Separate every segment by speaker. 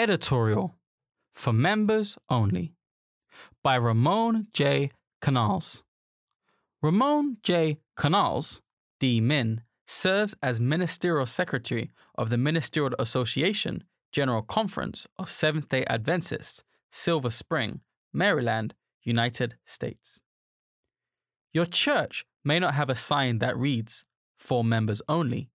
Speaker 1: Editorial for Members Only by Ramon J. Canals. Ramon J. Canals, D. Min, serves as Ministerial Secretary of the Ministerial Association General Conference of Seventh day Adventists, Silver Spring, Maryland, United States. Your church may not have a sign that reads, For members only,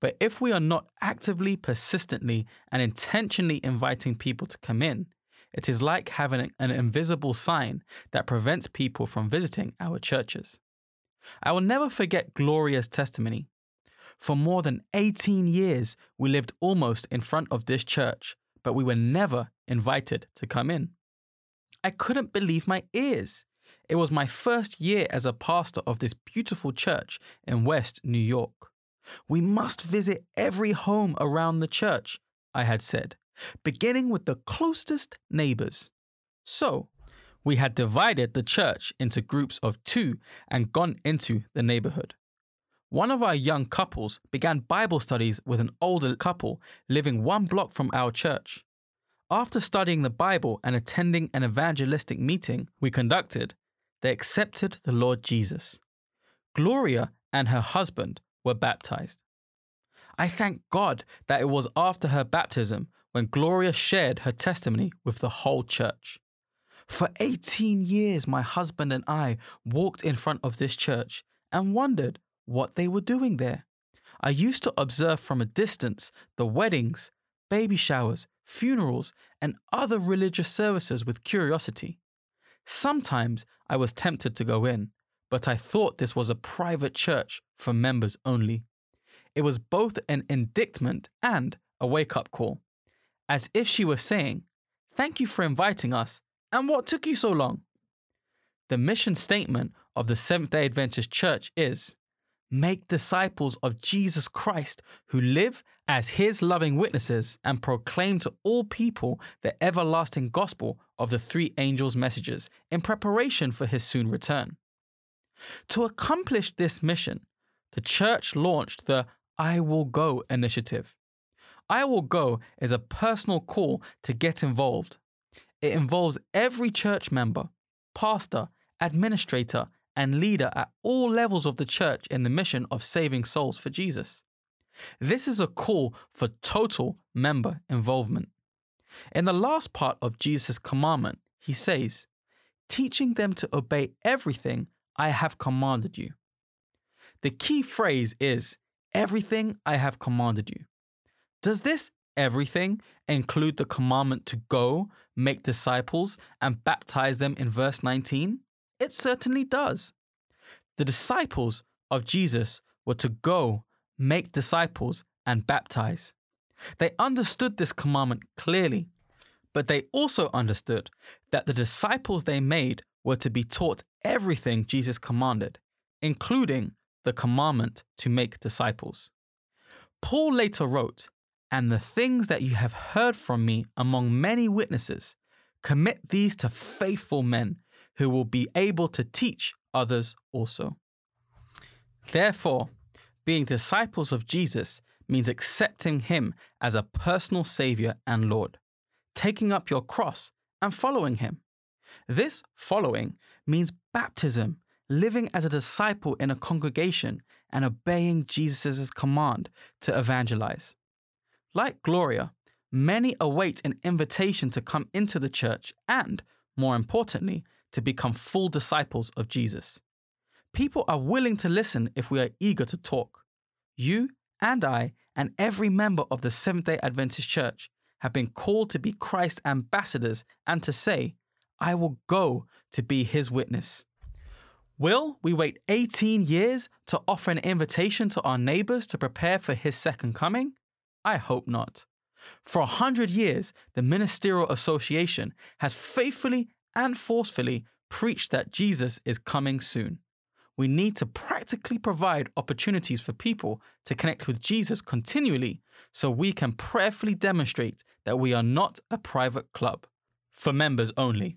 Speaker 1: but if we are not actively, persistently, and intentionally inviting people to come in, it is like having an invisible sign that prevents people from visiting our churches. I will never forget Gloria's testimony. For more than 18 years, we lived almost in front of this church, but we were never invited to come in. I couldn't believe my ears. It was my first year as a pastor of this beautiful church in West New York. We must visit every home around the church, I had said, beginning with the closest neighbors. So, we had divided the church into groups of two and gone into the neighborhood. One of our young couples began Bible studies with an older couple living one block from our church. After studying the Bible and attending an evangelistic meeting we conducted, they accepted the Lord Jesus. Gloria and her husband were baptized. I thank God that it was after her baptism when Gloria shared her testimony with the whole church. For 18 years, my husband and I walked in front of this church and wondered what they were doing there. I used to observe from a distance the weddings, baby showers, funerals, and other religious services with curiosity. Sometimes I was tempted to go in, but I thought this was a private church for members only. It was both an indictment and a wake up call, as if she was saying, Thank you for inviting us, and what took you so long? The mission statement of the Seventh day Adventist Church is Make disciples of Jesus Christ who live as his loving witnesses and proclaim to all people the everlasting gospel of the three angels' messages in preparation for his soon return. To accomplish this mission, the church launched the I Will Go initiative. I Will Go is a personal call to get involved. It involves every church member, pastor, administrator, and leader at all levels of the church in the mission of saving souls for Jesus. This is a call for total member involvement. In the last part of Jesus' commandment, he says, teaching them to obey everything I have commanded you. The key phrase is, everything I have commanded you. Does this everything include the commandment to go, make disciples, and baptize them in verse 19? It certainly does. The disciples of Jesus were to go, make disciples, and baptize. They understood this commandment clearly, but they also understood that the disciples they made were to be taught everything Jesus commanded, including the commandment to make disciples. Paul later wrote, And the things that you have heard from me among many witnesses, commit these to faithful men who will be able to teach others also. Therefore, being disciples of Jesus means accepting him as a personal Savior and Lord, taking up your cross and following him. This following means baptism, living as a disciple in a congregation, and obeying Jesus' command to evangelize. Like Gloria, many await an invitation to come into the church and, more importantly, to become full disciples of Jesus. People are willing to listen if we are eager to talk. You and I, and every member of the Seventh day Adventist Church, have been called to be Christ's ambassadors and to say, I will go to be his witness. Will we wait 18 years to offer an invitation to our neighbors to prepare for his second coming? I hope not. For a hundred years, the Ministerial Association has faithfully and forcefully preached that Jesus is coming soon. We need to practically provide opportunities for people to connect with Jesus continually so we can prayerfully demonstrate that we are not a private club for members only.